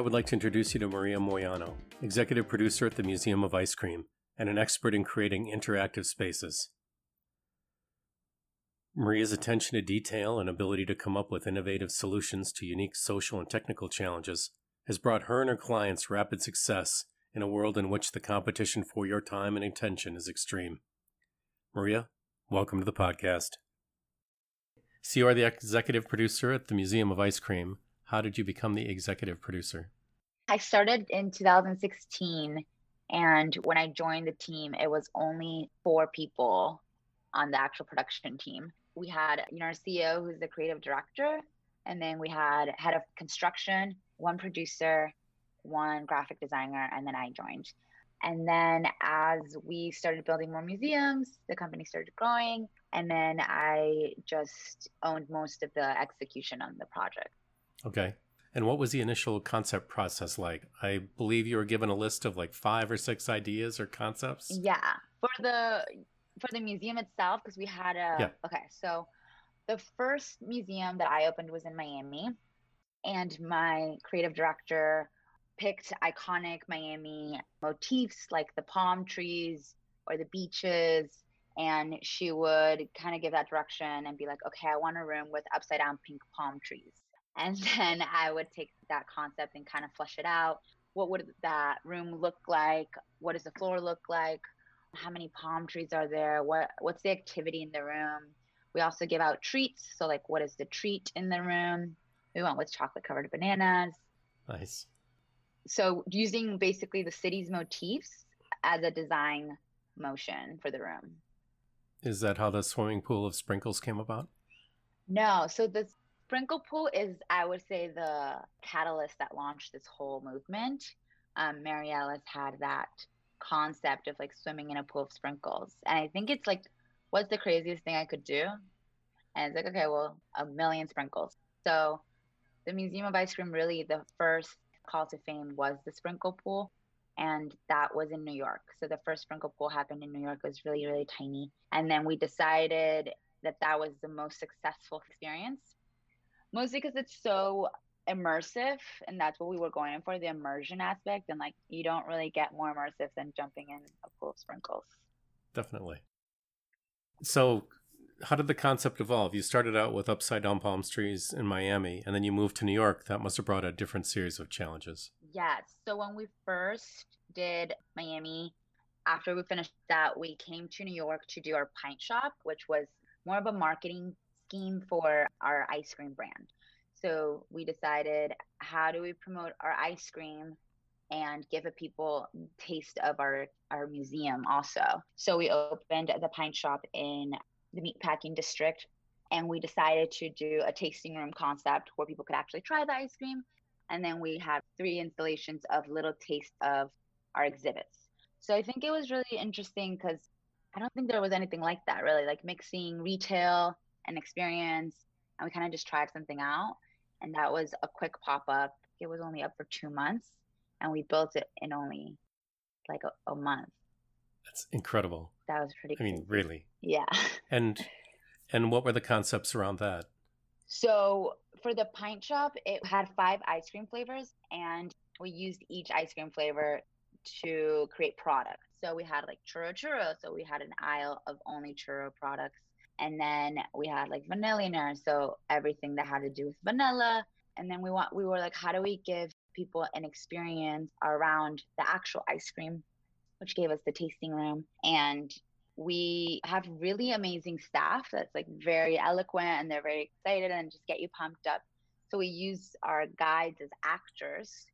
I would like to introduce you to Maria Moyano, executive producer at the Museum of Ice Cream and an expert in creating interactive spaces. Maria's attention to detail and ability to come up with innovative solutions to unique social and technical challenges has brought her and her clients rapid success in a world in which the competition for your time and attention is extreme. Maria, welcome to the podcast. So, you are the executive producer at the Museum of Ice Cream. How did you become the executive producer? I started in 2016, and when I joined the team, it was only four people on the actual production team we had you know our CEO who's the creative director, and then we had head of construction, one producer, one graphic designer, and then I joined. And then as we started building more museums, the company started growing, and then I just owned most of the execution on the project. Okay. And what was the initial concept process like? I believe you were given a list of like five or six ideas or concepts. Yeah. For the for the museum itself because we had a yeah. okay so the first museum that i opened was in miami and my creative director picked iconic miami motifs like the palm trees or the beaches and she would kind of give that direction and be like okay i want a room with upside down pink palm trees and then i would take that concept and kind of flesh it out. What would that room look like? What does the floor look like? How many palm trees are there? What what's the activity in the room? We also give out treats. So like what is the treat in the room? We went with chocolate covered bananas. Nice. So using basically the city's motifs as a design motion for the room. Is that how the swimming pool of sprinkles came about? No. So the sprinkle pool is i would say the catalyst that launched this whole movement um, Maryellis had that concept of like swimming in a pool of sprinkles. And I think it's like, what's the craziest thing I could do? And it's like, okay, well, a million sprinkles. So the Museum of Ice Cream really the first call to fame was the sprinkle pool. And that was in New York. So the first sprinkle pool happened in New York. It was really, really tiny. And then we decided that that was the most successful experience, mostly because it's so immersive and that's what we were going for the immersion aspect and like you don't really get more immersive than jumping in a pool of sprinkles. Definitely. So how did the concept evolve? You started out with upside down palm trees in miami and then you moved to new york. That must have brought a different series of challenges. Yes. So when we first did miami after we finished that we came to new york to do our pint shop which was more of a marketing scheme for our ice cream brand so we decided, how do we promote our ice cream and give a people taste of our our museum also? So we opened the pint shop in the meatpacking district, and we decided to do a tasting room concept where people could actually try the ice cream. And then we had three installations of little taste of our exhibits. So I think it was really interesting because I don't think there was anything like that really, like mixing retail and experience. And we kind of just tried something out and that was a quick pop up. It was only up for two months, and we built it in only like a, a month. That's incredible. That was pretty. I mean, really. Yeah. And and what were the concepts around that? So for the pint shop, it had five ice cream flavors, and we used each ice cream flavor to create products. So we had like churro churro. So we had an aisle of only churro products and then we had like vanillionaire so everything that had to do with vanilla. And then we want we were like how do we give people an experience around the actual ice cream which gave us the tasting room. And we have really amazing staff that's like very eloquent and they're very excited and just get you pumped up. So we use our guides as actors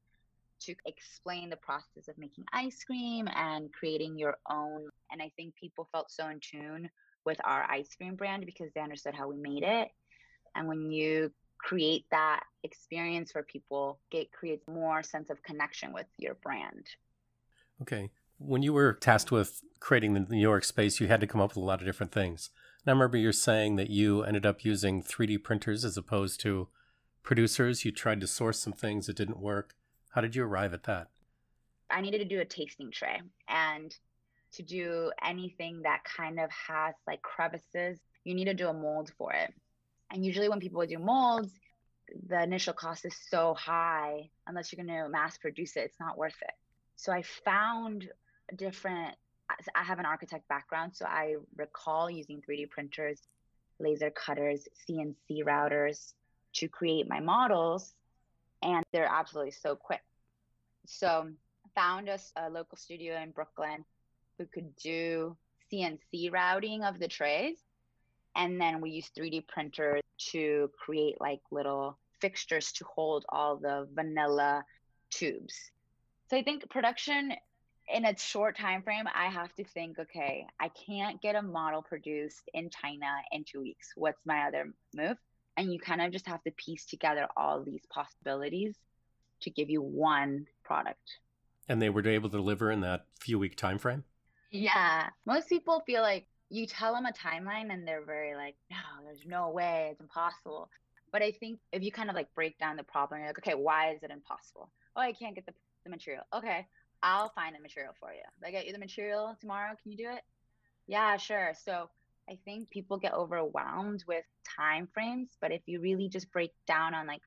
to explain the process of making ice cream and creating your own. And i think people felt so in tune with our ice cream brand because they understood how we made it. And when you create that experience for people, it creates more sense of connection with your brand. Okay. When you were tasked with creating the New York space, you had to come up with a lot of different things. And I remember you're saying that you ended up using 3D printers as opposed to producers. You tried to source some things that didn't work. How did you arrive at that? I needed to do a tasting tray. And to do anything that kind of has like crevices, you need to do a mold for it. And usually when people do molds, the initial cost is so high unless you're going to mass produce it it's not worth it so i found different i have an architect background so i recall using 3d printers laser cutters cnc routers to create my models and they're absolutely so quick so found us a local studio in brooklyn who could do cnc routing of the trays. And then we use 3d printers to create like little fixtures to hold all the vanilla tubes. So i think production in a short time frame i have to think okay i can't get a model produced in china in two weeks. What's my other move? And you kind of just have to piece together all these possibilities to give you one product. And they were able to deliver in that few week time frame yeah most people feel like you tell them a timeline and they're very like, no, there's no way, it's impossible. But I think if you kind of like break down the problem, you're like, okay, why is it impossible? Oh, I can't get the, the material. Okay, I'll find the material for you. I get you the material tomorrow, can you do it? Yeah, sure. So I think people get overwhelmed with time frames, but if you really just break down on like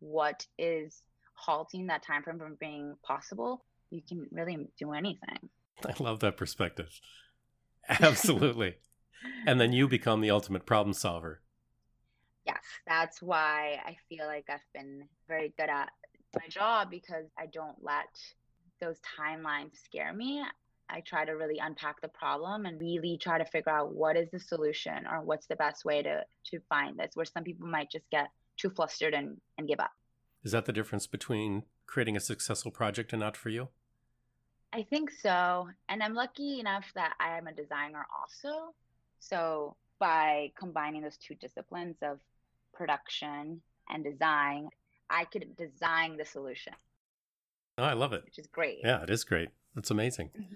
what is halting that time frame from being possible, you can really do anything. I love that perspective. Absolutely. and then you become the ultimate problem solver. Yes, that's why I feel like I've been very good at my job because I don't let those timelines scare me. I try to really unpack the problem and really try to figure out what is the solution or what's the best way to to find this where some people might just get too flustered and, and give up. Is that the difference between creating a successful project and not for you? I think so. And I'm lucky enough that I am a designer also. So by combining those two disciplines of production and design, I could design the solution. Oh, I love it. Which is great. Yeah, it is great. That's amazing. Mm-hmm.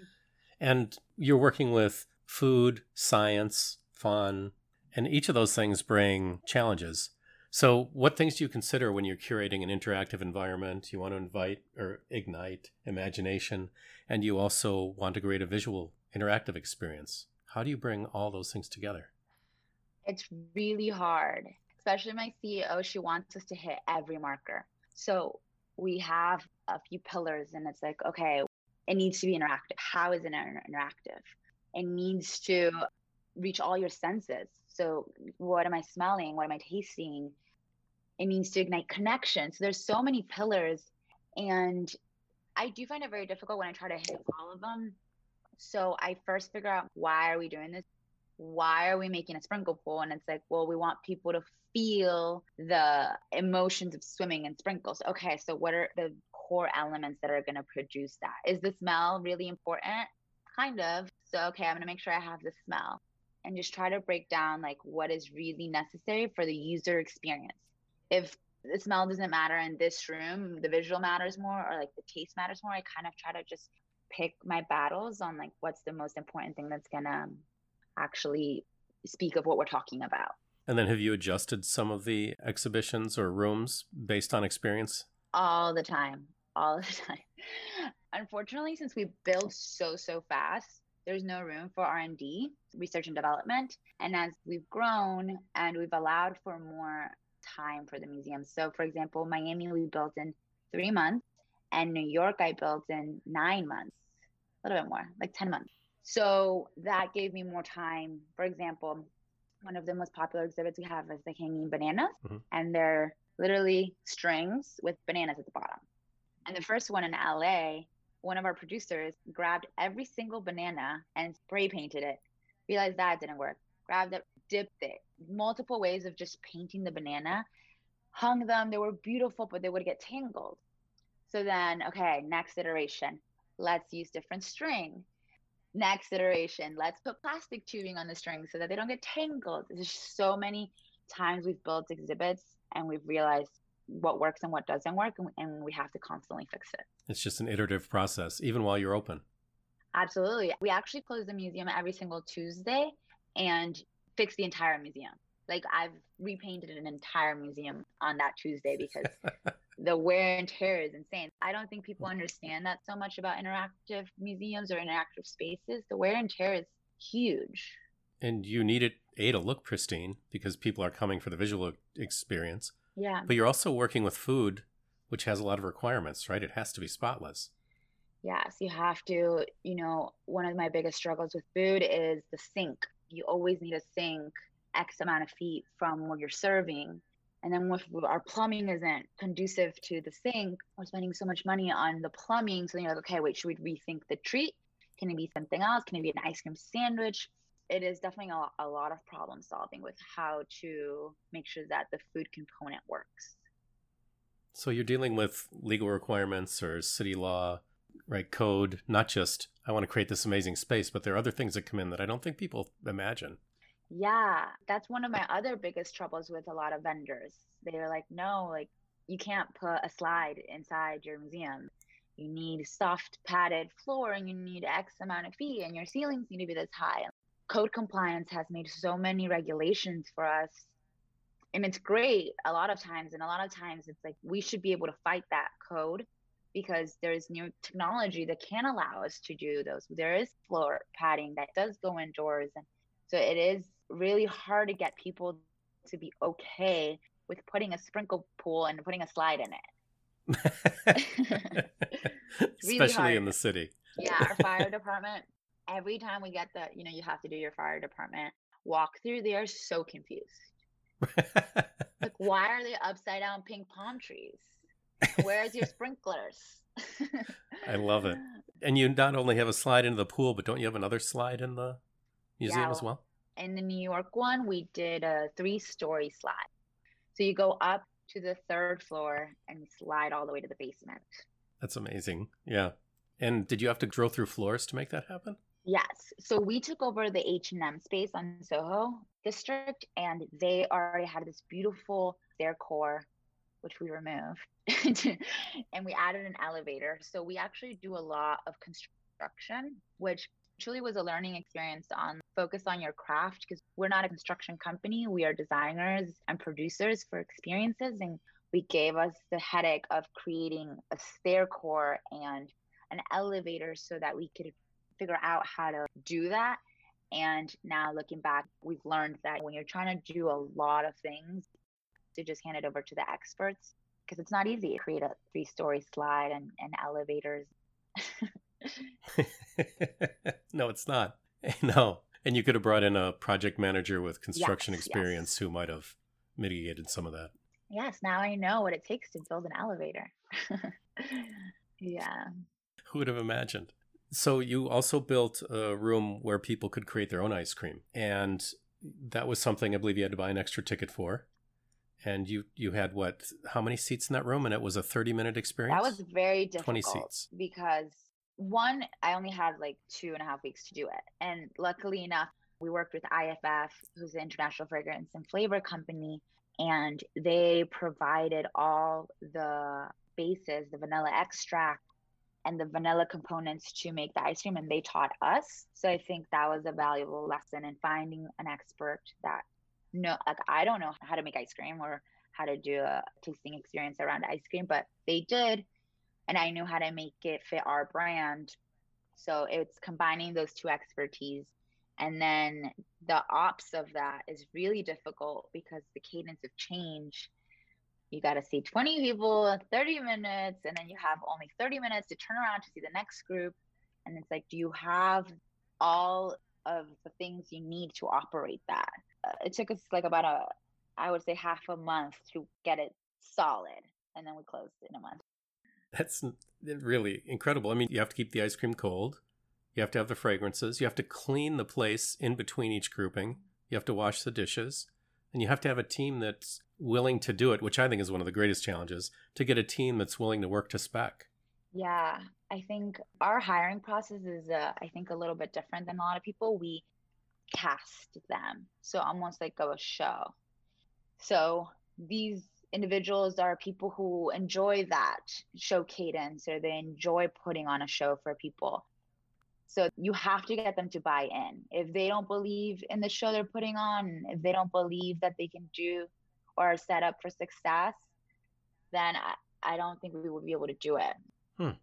And you're working with food, science, fun, and each of those things bring challenges. So, what things do you consider when you're curating an interactive environment? You want to invite or ignite imagination, and you also want to create a visual interactive experience. How do you bring all those things together? It's really hard, especially my CEO. She wants us to hit every marker. So, we have a few pillars, and it's like, okay, it needs to be interactive. How is it interactive? It needs to reach all your senses. So, what am I smelling? What am I tasting? It needs to ignite connection. So, there's so many pillars. And I do find it very difficult when I try to hit all of them. So, I first figure out why are we doing this? Why are we making a sprinkle pool? And it's like, well, we want people to feel the emotions of swimming in sprinkles. Okay, so what are the core elements that are going to produce that? Is the smell really important? Kind of. So, okay, I'm going to make sure I have the smell and just try to break down like what is really necessary for the user experience. If the smell doesn't matter in this room, the visual matters more, or like the taste matters more. I kind of try to just pick my battles on like what's the most important thing that's gonna actually speak of what we're talking about. And then have you adjusted some of the exhibitions or rooms based on experience? All the time. All the time. Unfortunately, since we build so so fast, there's no room for r&d research and development. And as we've grown and we've allowed for more time for the museum. So for example miami we built in three months and new york i built in nine months a little bit more like 10 months. So that gave me more time. For example one of the most popular exhibits we have is the hanging bananas mm-hmm. and they're literally strings with bananas at the bottom. And the first one in la one of our producers grabbed every single banana and spray painted it. Realized that didn't work. Grabbed it, dipped it. Multiple ways of just painting the banana. Hung them. They were beautiful, but they would get tangled. So then, okay, next iteration. Let's use different string. Next iteration, let's put plastic tubing on the string so that they don't get tangled. There's so many times we've built exhibits and we've realized what works and what doesn't work and we have to constantly fix it. It's just an iterative process even while you're open. Absolutely. We actually close the museum every single tuesday and fix the entire museum. Like i've repainted an entire museum on that tuesday because the wear and tear is insane. I don't think people hmm. understand that so much about interactive museums or interactive spaces. The wear and tear is huge. And you need it a to look pristine because people are coming for the visual experience Yeah. But you're also working with food, which has a lot of requirements, right? It has to be spotless. Yes, you have to. You know, one of my biggest struggles with food is the sink. You always need a sink X amount of feet from where you're serving. And then if our plumbing isn't conducive to the sink, we're spending so much money on the plumbing. So you're like, okay, wait, should we rethink the treat? Can it be something else? Can it be an ice cream sandwich? It is definitely a, a lot of problem solving with how to make sure that the food component works. So you're dealing with legal requirements or city law, right? Code, not just, I want to create this amazing space, but there are other things that come in that I don't think people imagine. Yeah, that's one of my other biggest troubles with a lot of vendors. They're like, no, like you can't put a slide inside your museum. You need soft padded floor and you need X amount of feet and your ceilings need to be this high. Code compliance has made so many regulations for us. And it's great a lot of times. And a lot of times it's like we should be able to fight that code because there's new technology that can allow us to do those. There is floor padding that does go indoors. And so it is really hard to get people to be okay with putting a sprinkle pool and putting a slide in it. really Especially hard. in the city. Yeah, our fire department, every time we get the, you know, you have to do your fire department walk through, they are so confused. like, why are they upside down pink palm trees? Where's your sprinklers? I love it. And you not only have a slide into the pool, but don't you have another slide in the museum yeah, as well? in the New York one, we did a three story slide. So you go up to the third floor and slide all the way to the basement. That's amazing. Yeah. And did you have to drill through floors to make that happen? Yes. So we took over the H&M space on Soho district and they already had this beautiful stair core which we removed and we added an elevator. So we actually do a lot of construction which truly was a learning experience on focus on your craft because we're not a construction company. We are designers and producers for experiences. And we gave us the headache of creating a stair core and an elevator so that we could figure out how to do that. And now looking back, we've learned that when you're trying to do a lot of things, to just hand it over to the experts because it's not easy to create a three story slide and, and elevators. no, it's not. No. And you could have brought in a project manager with construction yes, experience yes. who might have mitigated some of that. Yes, now I know what it takes to build an elevator. yeah. Who would have imagined? So you also built a room where people could create their own ice cream. And that was something I believe you had to buy an extra ticket for. And you you had what? How many seats in that room? And it was a thirty minute experience. That was very difficult. Twenty seats because one, I only had like two and a half weeks to do it. And luckily enough, we worked with IFF, who's the International Fragrance and Flavor Company, and they provided all the bases, the vanilla extract, and the vanilla components to make the ice cream, and they taught us. So I think that was a valuable lesson in finding an expert that no, like I don't know how to make ice cream or how to do a tasting experience around ice cream, but they did and I knew how to make it fit our brand. So it's combining those two expertise. And then the ops of that is really difficult because the cadence of change, you got to see 20 people, 30 minutes, and then you have only 30 minutes to turn around to see the next group. And it's like, do you have all of the things you need to operate that? Uh, it took us like about a, I would say half a month to get it solid. And then we closed in a month. That's really incredible. I mean, you have to keep the ice cream cold. You have to have the fragrances. You have to clean the place in between each grouping. You have to wash the dishes. And you have to have a team that's willing to do it, which I think is one of the greatest challenges to get a team that's willing to work to spec. Yeah, I think our hiring process is, uh, I think, a little bit different than a lot of people. We cast them. So almost like a show. So these individuals are people who enjoy that show cadence or they enjoy putting on a show for people. So you have to get them to buy in. If they don't believe in the show they're putting on, if they don't believe that they can do or are set up for success, then I, I don't think we would be able to do it. Hmm.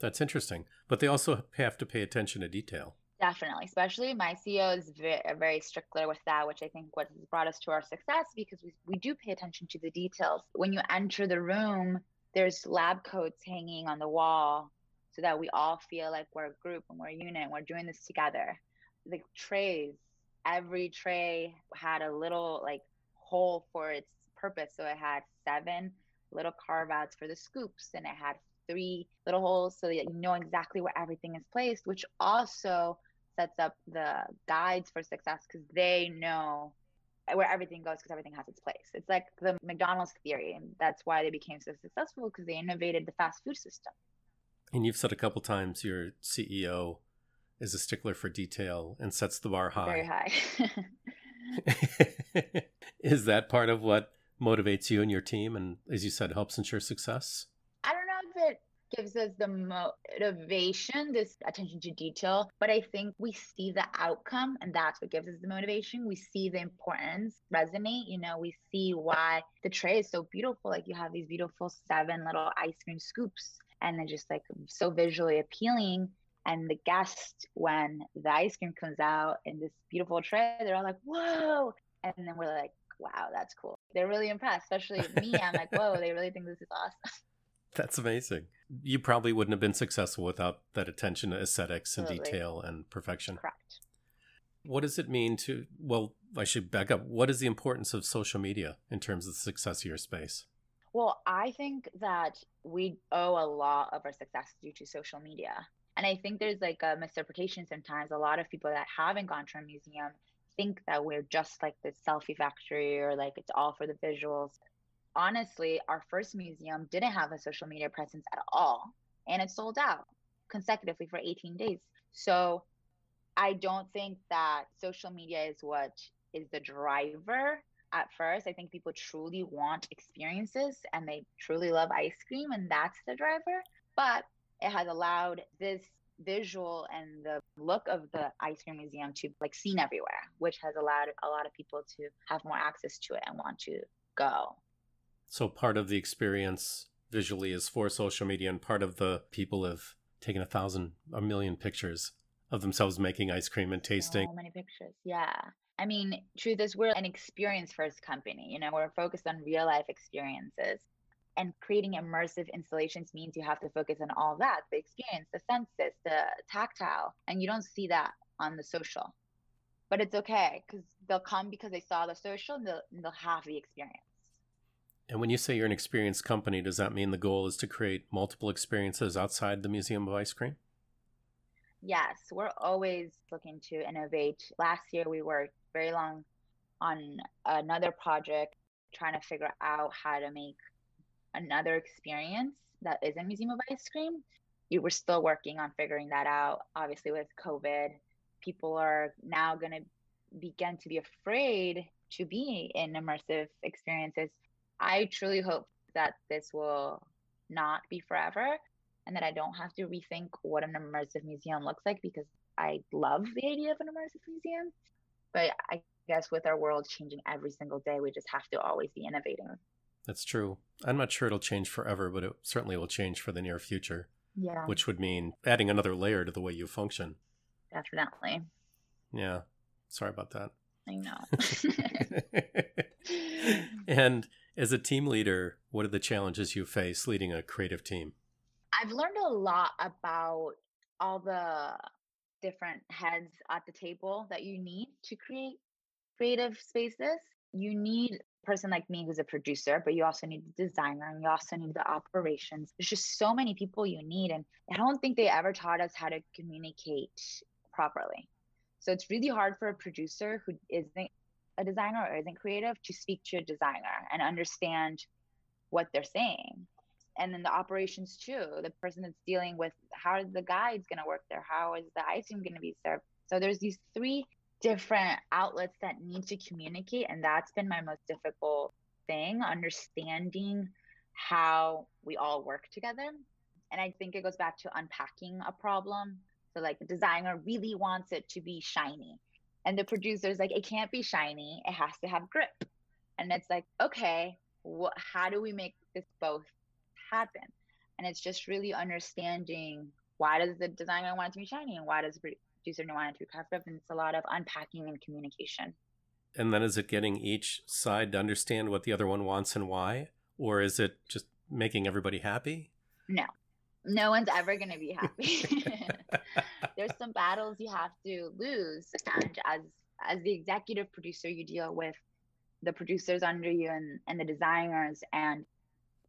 That's interesting. But they also have to pay attention to detail. Definitely, especially my CEO is very, very stickler with that, which I think what has brought us to our success because we, we do pay attention to the details. When you enter the room, there's lab coats hanging on the wall so that we all feel like we're a group and we're a unit and we're doing this together. The trays, every tray had a little like hole for its purpose. So it had seven little carve outs for the scoops and it had three little holes so that you know exactly where everything is placed, which also sets up the guides for success because they know where everything goes because everything has its place. It's like the McDonald's theory, and that's why they became so successful because they innovated the fast food system. And you've said a couple times your CEO is a stickler for detail and sets the bar high. Very high. is that part of what motivates you and your team and as you said helps ensure success? I don't know if it gives us the motivation, this attention to detail. But I think we see the outcome, and that's what gives us the motivation. We see the importance resonate. You know, we see why the tray is so beautiful. Like you have these beautiful seven little ice cream scoops, and they're just like so visually appealing. And the guests when the ice cream comes out in this beautiful tray, they're all like, whoa. And then we're like, wow, that's cool. They're really impressed, especially me. I'm like, whoa, they really think this is awesome. That's amazing. You probably wouldn't have been successful without that attention to aesthetics and Absolutely. detail and perfection. Correct. What does it mean to, well, I should back up. What is the importance of social media in terms of the success of your space? Well, I think that we owe a lot of our success due to social media. And I think there's like a misinterpretation sometimes. A lot of people that haven't gone to a museum think that we're just like this selfie factory or like it's all for the visuals honestly, our first museum didn't have a social media presence at all, and it sold out consecutively for 18 days. So I don't think that social media is what is the driver at first. I think people truly want experiences and they truly love ice cream, and that's the driver. But it has allowed this visual and the look of the ice cream museum to like seen everywhere, which has allowed a lot of people to have more access to it and want to go. So part of the experience visually is for social media, and part of the people have taken a thousand, a million pictures of themselves making ice cream and tasting. So many pictures, yeah. I mean, truth is, we're an experience first company. You know, we're focused on real life experiences. And creating immersive installations means you have to focus on all that the experience, the senses, the tactile. And you don't see that on the social. But it's okay because they'll come because they saw the social and they'll, and they'll have the experience. And when you say you're an experienced company, does that mean the goal is to create multiple experiences outside the Museum of Ice Cream? Yes, we're always looking to innovate. Last year, we worked very long on another project trying to figure out how to make another experience that isn't Museum of Ice Cream. We were still working on figuring that out. Obviously, with COVID, people are now going to begin to be afraid to be in immersive experiences I truly hope that this will not be forever and that I don't have to rethink what an immersive museum looks like because I love the idea of an immersive museum. But I guess with our world changing every single day, we just have to always be innovating. That's true. I'm not sure it'll change forever, but it certainly will change for the near future. Yeah. Which would mean adding another layer to the way you function. Definitely. Yeah. Sorry about that. I know. and as a team leader, what are the challenges you face leading a creative team? I've learned a lot about all the different heads at the table that you need to create creative spaces. You need a person like me who's a producer, but you also need the designer and you also need the operations. There's just so many people you need. And I don't think they ever taught us how to communicate properly. So it's really hard for a producer who isn't a designer or isn't creative to speak to a designer and understand what they're saying and then the operations too the person that's dealing with how the guides going to work there how is the ice cream going to be served so there's these three different outlets that need to communicate and that's been my most difficult thing understanding how we all work together and i think it goes back to unpacking a problem so like the designer really wants it to be shiny and the producer's like, it can't be shiny. It has to have grip. And it's like, okay, what, how do we make this both happen? And it's just really understanding why does the designer want it to be shiny and why does producer want it to be crafted up? And it's a lot of unpacking and communication. And then is it getting each side to understand what the other one wants and why? Or is it just making everybody happy? No, no one's ever going to be happy. There's some battles you have to lose. And as, as the executive producer, you deal with the producers under you and, and the designers. And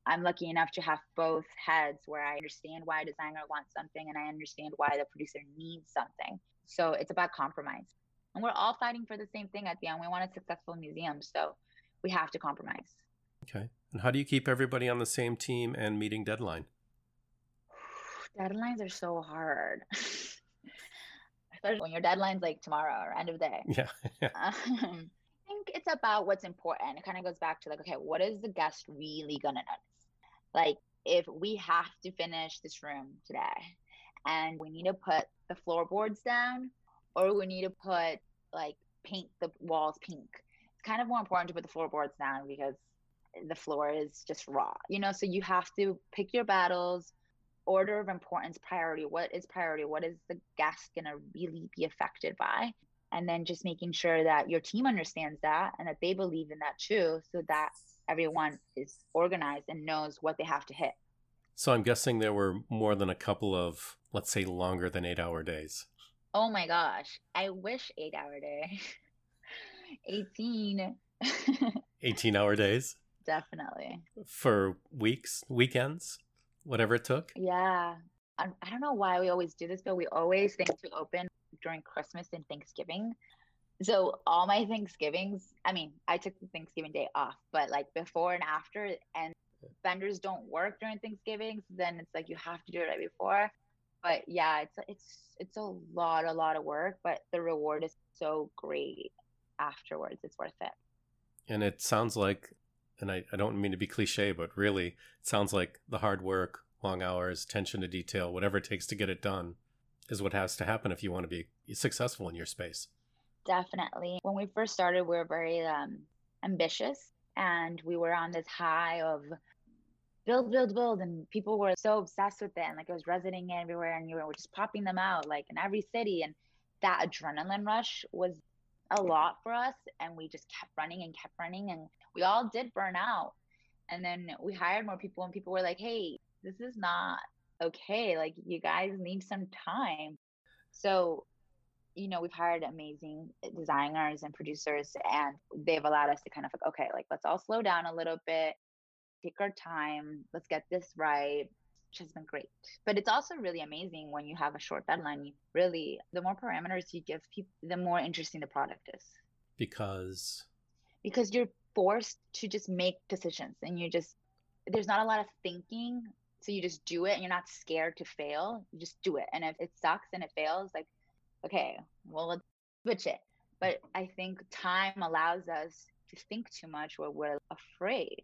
I'm lucky enough to have both heads where I understand why a designer wants something and I understand why the producer needs something. So it's about compromise. And we're all fighting for the same thing at the end. We want a successful museum. So we have to compromise. Okay. And how do you keep everybody on the same team and meeting deadline? Deadlines are so hard. Especially when your deadline's like tomorrow or end of day. Yeah. um, I think it's about what's important. It kind of goes back to like, okay, what is the guest really gonna notice? Like, if we have to finish this room today and we need to put the floorboards down or we need to put like paint the walls pink, it's kind of more important to put the floorboards down because the floor is just raw, you know? So you have to pick your battles, order of importance, priority. What is priority? What is the guest gonna really be affected by? and then just making sure that your team understands that and that they believe in that too so that everyone is organized and knows what they have to hit. So i'm guessing there were more than a couple of let's say longer than eight hour days. Oh my gosh. I wish eight hour day 18 18 hour days? Definitely. For weeks weekends whatever it took? Yeah. I, I don't know why we always do this but we always think to open during Christmas and Thanksgiving. So all my Thanksgivings, I mean, I took the Thanksgiving day off, but like before and after, and vendors don't work during Thanksgiving, so then it's like you have to do it right before. But yeah, it's it's it's a lot, a lot of work, but the reward is so great afterwards. It's worth it. And it sounds like, and I, I don't mean to be cliche, but really, it sounds like the hard work, long hours, attention to detail, whatever it takes to get it done is what has to happen if you want to be successful in your space. Definitely. When we first started, we were very um, ambitious and we were on this high of build, build, build. And people were so obsessed with it. And like it was resonating everywhere. And you were just popping them out like in every city. And that adrenaline rush was a lot for us. And we just kept running and kept running. And we all did burn out. And then we hired more people, and people were like, hey, this is not okay, like you guys need some time. So, you know, we've hired amazing designers and producers, and they've allowed us to kind of like, okay, like let's all slow down a little bit, take our time, let's get this right, which has been great. But it's also really amazing when you have a short deadline. You really, the more parameters you give people, the more interesting the product is. Because? Because you're forced to just make decisions and you just, there's not a lot of thinking so you just do it and you're not scared to fail. You just do it. And if it sucks and it fails, like, okay, well, let's switch it. But I think time allows us to think too much where we're afraid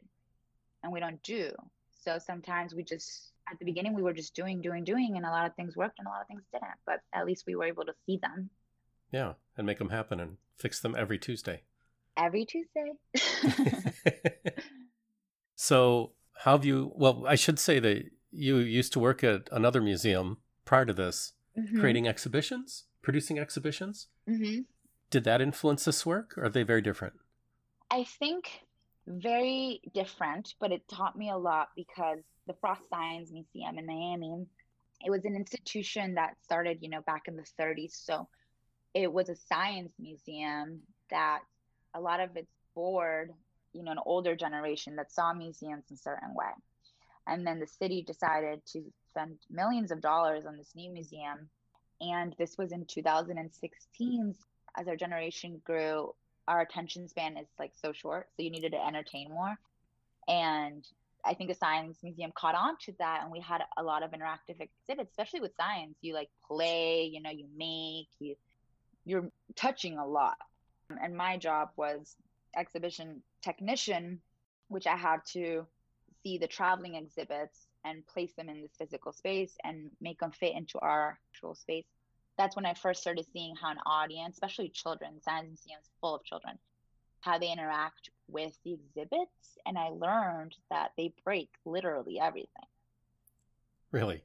and we don't do. So sometimes we just, at the beginning, we were just doing, doing, doing, and a lot of things worked and a lot of things didn't. But at least we were able to see them. Yeah. And make them happen and fix them every Tuesday. Every Tuesday. so how have you? Well, I should say that you used to work at another museum prior to this, mm-hmm. creating exhibitions, producing exhibitions. Mm-hmm. Did that influence this work? Or are they very different? I think very different, but it taught me a lot because the Frost Science Museum in Miami, it was an institution that started, you know, back in the 30s. So it was a science museum that a lot of its board you know an older generation that saw museums in a certain way and then the city decided to spend millions of dollars on this new museum and this was in 2016 as our generation grew our attention span is like so short so you needed to entertain more. And i think the science museum caught on to that and we had a lot of interactive exhibits especially with science. You like play you know you make you you're touching a lot. And my job was exhibition technician, which I had to see the traveling exhibits and place them in this physical space and make them fit into our actual space. That's when I first started seeing how an audience, especially children, science museums full of children, how they interact with the exhibits. And I learned that they break literally everything. Really?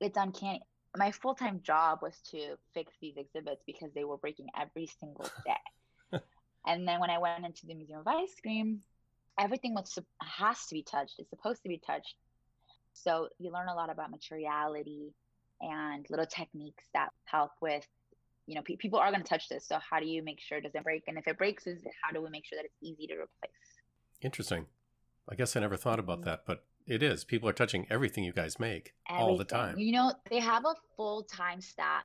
It's uncanny. my full time job was to fix these exhibits because they were breaking every single day. and then when I went into the Museum of Ice Cream, everything was has to be touched. It's supposed to be touched. So you learn a lot about materiality and little techniques that help with you know pe- people are going to touch this. So how do you make sure it doesn't break? And if it breaks is how do we make sure that it's easy to replace? Interesting. I guess i never thought about mm-hmm. that but it is. People are touching everything you guys make everything. all the time. You know they have a full-time staff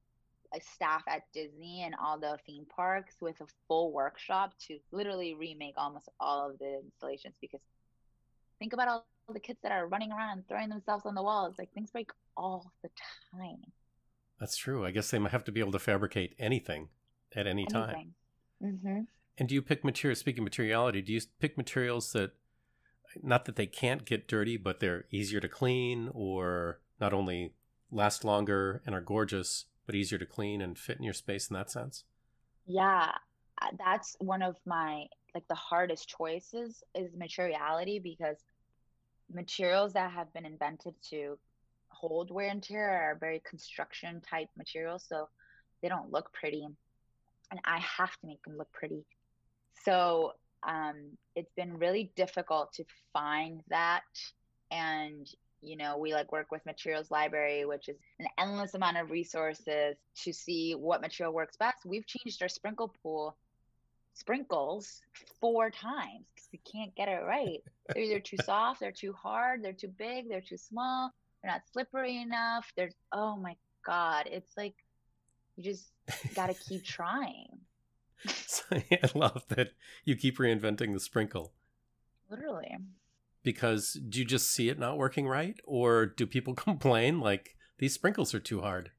a staff at disney and all the theme parks with a full workshop to literally remake almost all of the installations because think about all the kids that are running around and throwing themselves on the walls like things break all the time that's true. I guess they might have to be able to fabricate anything at any anything. time. Mm-hmm. And do you pick materials? Speaking of materiality, do you pick materials that, not that they can't get dirty, but they're easier to clean, or not only last longer and are gorgeous, but easier to clean and fit in your space in that sense? Yeah, that's one of my like the hardest choices is materiality because materials that have been invented to hold wear and tear are very construction type materials, so they don't look pretty. And I have to make them look pretty. So um, it's been really difficult to find that. And, you know, we like work with Materials Library, which is an endless amount of resources to see what material works best. We've changed our sprinkle pool sprinkles four times because we can't get it right. They're either too soft, they're too hard, they're too big, they're too small they're not slippery enough. There's oh my god, it's like you just got to keep trying. so, I love that you keep reinventing the sprinkle. Literally. Because do you just see it not working right, or do people complain like these sprinkles are too hard?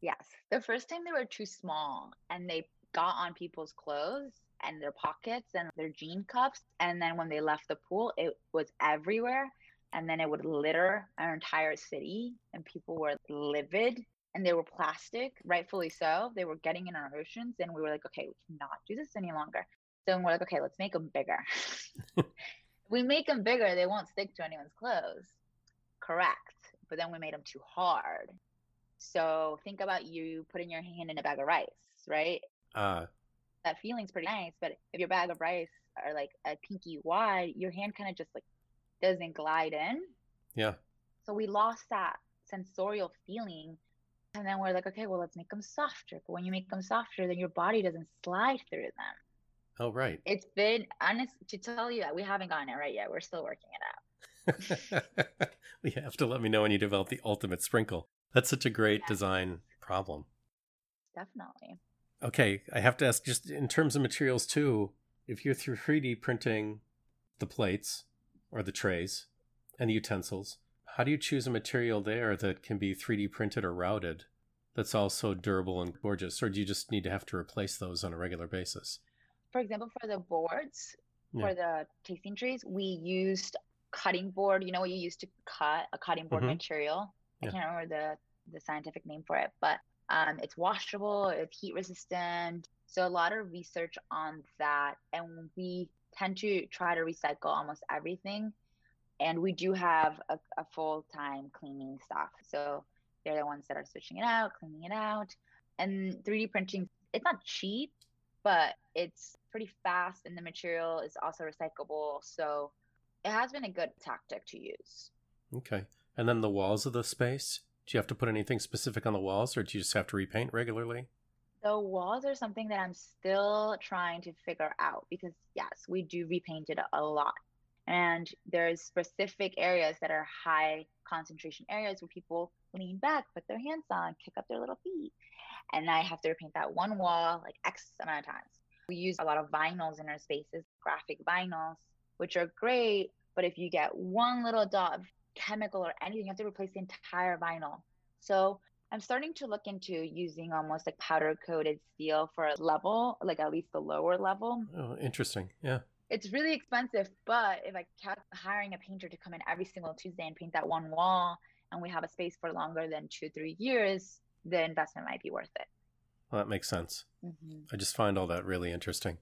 Yes, the first time they were too small, and they got on people's clothes and their pockets and their jean cuffs. And then when they left the pool, it was everywhere and then it would litter our entire city and people were livid and they were plastic rightfully so. They were getting in our oceans and we were like okay we cannot do this any longer. So we're like okay let's make them bigger. We make them bigger they won't stick to anyone's clothes. Correct. But then we made them too hard. So think about you putting your hand in a bag of rice right uh that feeling's pretty nice but if your bag of rice are like a pinky wide your hand kind of just like doesn't glide in. Yeah. So we lost that sensorial feeling. And then we're like, okay, well, let's make them softer. But when you make them softer, then your body doesn't slide through them. Oh, right. It's been honest to tell you that we haven't gotten it right yet. We're still working it out. you have to let me know when you develop the ultimate sprinkle. That's such a great yeah. design problem. Definitely. Okay, I have to ask just in terms of materials too, if you're through 3D printing the plates, or the trays and the utensils. How do you choose a material there that can be 3D printed or routed that's also durable and gorgeous? Or do you just need to have to replace those on a regular basis? For example, for the boards, yeah. for the tasting trays, we used cutting board. You know what you used to cut a cutting board mm-hmm. material? I can't remember the, the scientific name for it, but um, it's washable, it's heat resistant. So a lot of research on that. And we tend to try to recycle almost everything. And we do have a, a full time cleaning staff. So they're the ones that are switching it out, cleaning it out. And 3D printing, it's not cheap, but it's pretty fast and the material is also recyclable. So it has been a good tactic to use. Okay. And then the walls of the space, do you have to put anything specific on the walls or do you just have to repaint regularly? The walls are something that I'm still trying to figure out because yes, we do repaint it a lot. And there's specific areas that are high concentration areas where people lean back, put their hands on, kick up their little feet. And I have to repaint that one wall like X amount of times. We use a lot of vinyls in our spaces, graphic vinyls, which are great. But if you get one little dot of chemical or anything, you have to replace the entire vinyl. So I'm starting to look into using almost like powder coated steel for a level, like at least the lower level. Oh, interesting. Yeah. It's really expensive, but if I kept hiring a painter to come in every single Tuesday and paint that one wall and we have a space for longer than two, three years, the investment might be worth it. Well, that makes sense. Mm-hmm. I just find all that really interesting.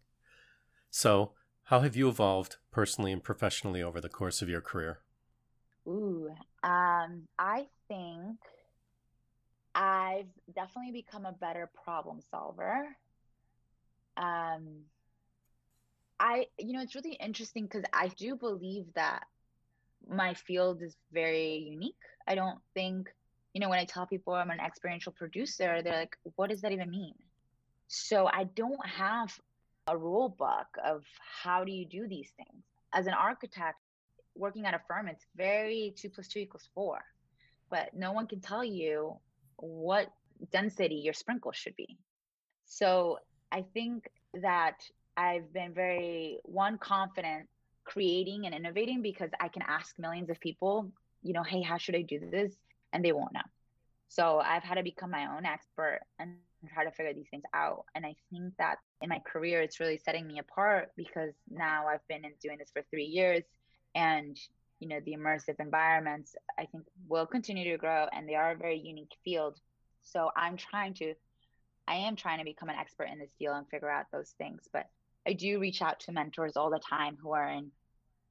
So, how have you evolved personally and professionally over the course of your career? Ooh, um, I think I've definitely become a better problem solver. Um, I, you know, it's really interesting because I do believe that my field is very unique. I don't think, you know, when I tell people I'm an experiential producer, they're like, what does that even mean? So I don't have a rule book of how do you do these things. As an architect, working at a firm, it's very two plus two equals four, but no one can tell you what density your sprinkles should be. So I think that I've been very one confident creating and innovating because I can ask millions of people, you know, hey, how should I do this? And they won't know. So I've had to become my own expert and try to figure these things out. And I think that in my career, it's really setting me apart because now I've been in doing this for three years and you know the immersive environments i think will continue to grow and they are a very unique field so i'm trying to i am trying to become an expert in this field and figure out those things but i do reach out to mentors all the time who are in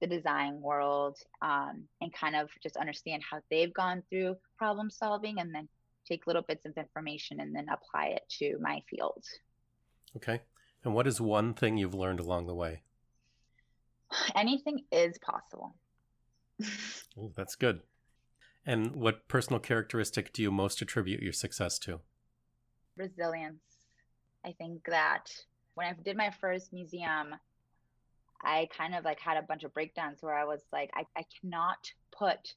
the design world um, and kind of just understand how they've gone through problem solving and then take little bits of information and then apply it to my field. Okay. And what is one thing you've learned along the way? Anything is possible. Ooh, that's good. And what personal characteristic do you most attribute your success to? Resilience. I think that when I did my first museum, I kind of like had a bunch of breakdowns where I was like, I, I cannot put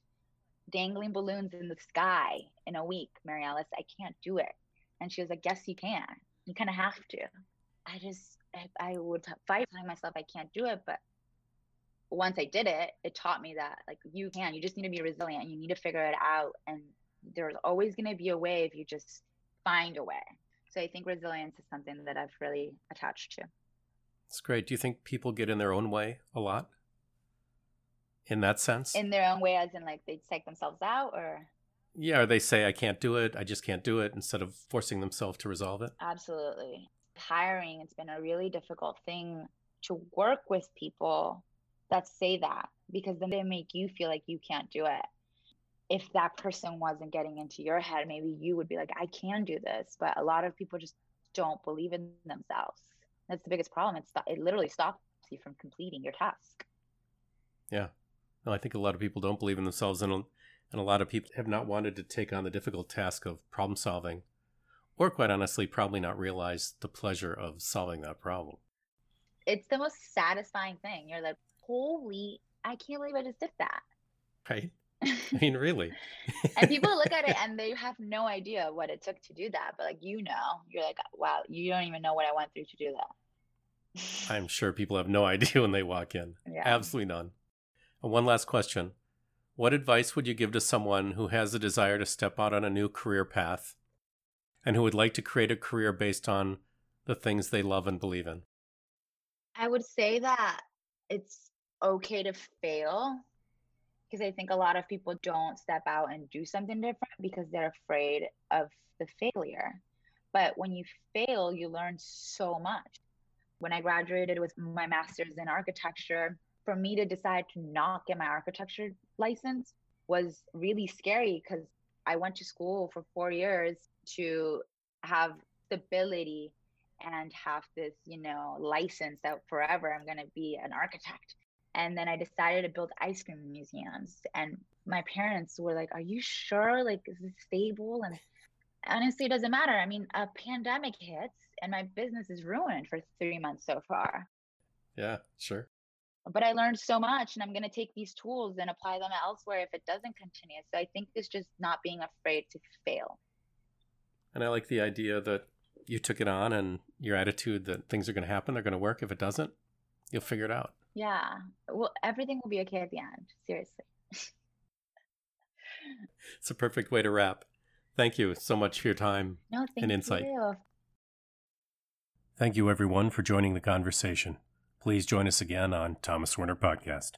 dangling balloons in the sky in a week, Maryellis. I can't do it. And she was like, Yes, you can. You kind of have to. I just, I, I would fight telling myself I can't do it. But once I did it, it taught me that like you can. You just need to be resilient. You need to figure it out. And there's always going to be a way if you just find a way. So I think resilience is something that I've really attached to. That's great. Do you think people get in their own way a lot? In that sense? In their own way, as in like they take themselves out, or? Yeah, or they say, I can't do it, I just can't do it, instead of forcing themselves to resolve it? Absolutely. Hiring, it's been a really difficult thing to work with people that say that because then they make you feel like you can't do it. If that person wasn't getting into your head, maybe you would be like, I can do this. But a lot of people just don't believe in themselves. That's the biggest problem. It's it literally stops you from completing your task. Yeah. No, I think a lot of people don't believe in themselves, and a, and a lot of people have not wanted to take on the difficult task of problem solving, or quite honestly, probably not realize the pleasure of solving that problem. It's the most satisfying thing. You're like, holy, I can't believe I just did that. Right. I mean, really. and people look at it and they have no idea what it took to do that. But like, you know, you're like, wow, you don't even know what I went through to do that. I'm sure people have no idea when they walk in. Yeah. Absolutely none. And one last question. What advice would you give to someone who has a desire to step out on a new career path and who would like to create a career based on the things they love and believe in? I would say that it's okay to fail because I think a lot of people don't step out and do something different because they're afraid of the failure. But when you fail, you learn so much. When I graduated with my master's in architecture, for me to decide to not get my architecture license was really scary because I went to school for four years to have stability and have this, you know, license that forever I'm going to be an architect. And then I decided to build ice cream museums. And my parents were like, Are you sure? Like, is this stable? And honestly, it doesn't matter. I mean, a pandemic hits and my business is ruined for three months so far. Yeah, sure. But I learned so much and I'm going to take these tools and apply them elsewhere if it doesn't continue. So I think it's just not being afraid to fail. And I like the idea that you took it on and your attitude that things are going to happen, they're going to work. If it doesn't, you'll figure it out. Yeah. Well, everything will be okay at the end. Seriously. it's a perfect way to wrap. Thank you so much for your time no, and insight. You. Thank you, everyone, for joining the conversation. Please join us again on Thomas Werner Podcast.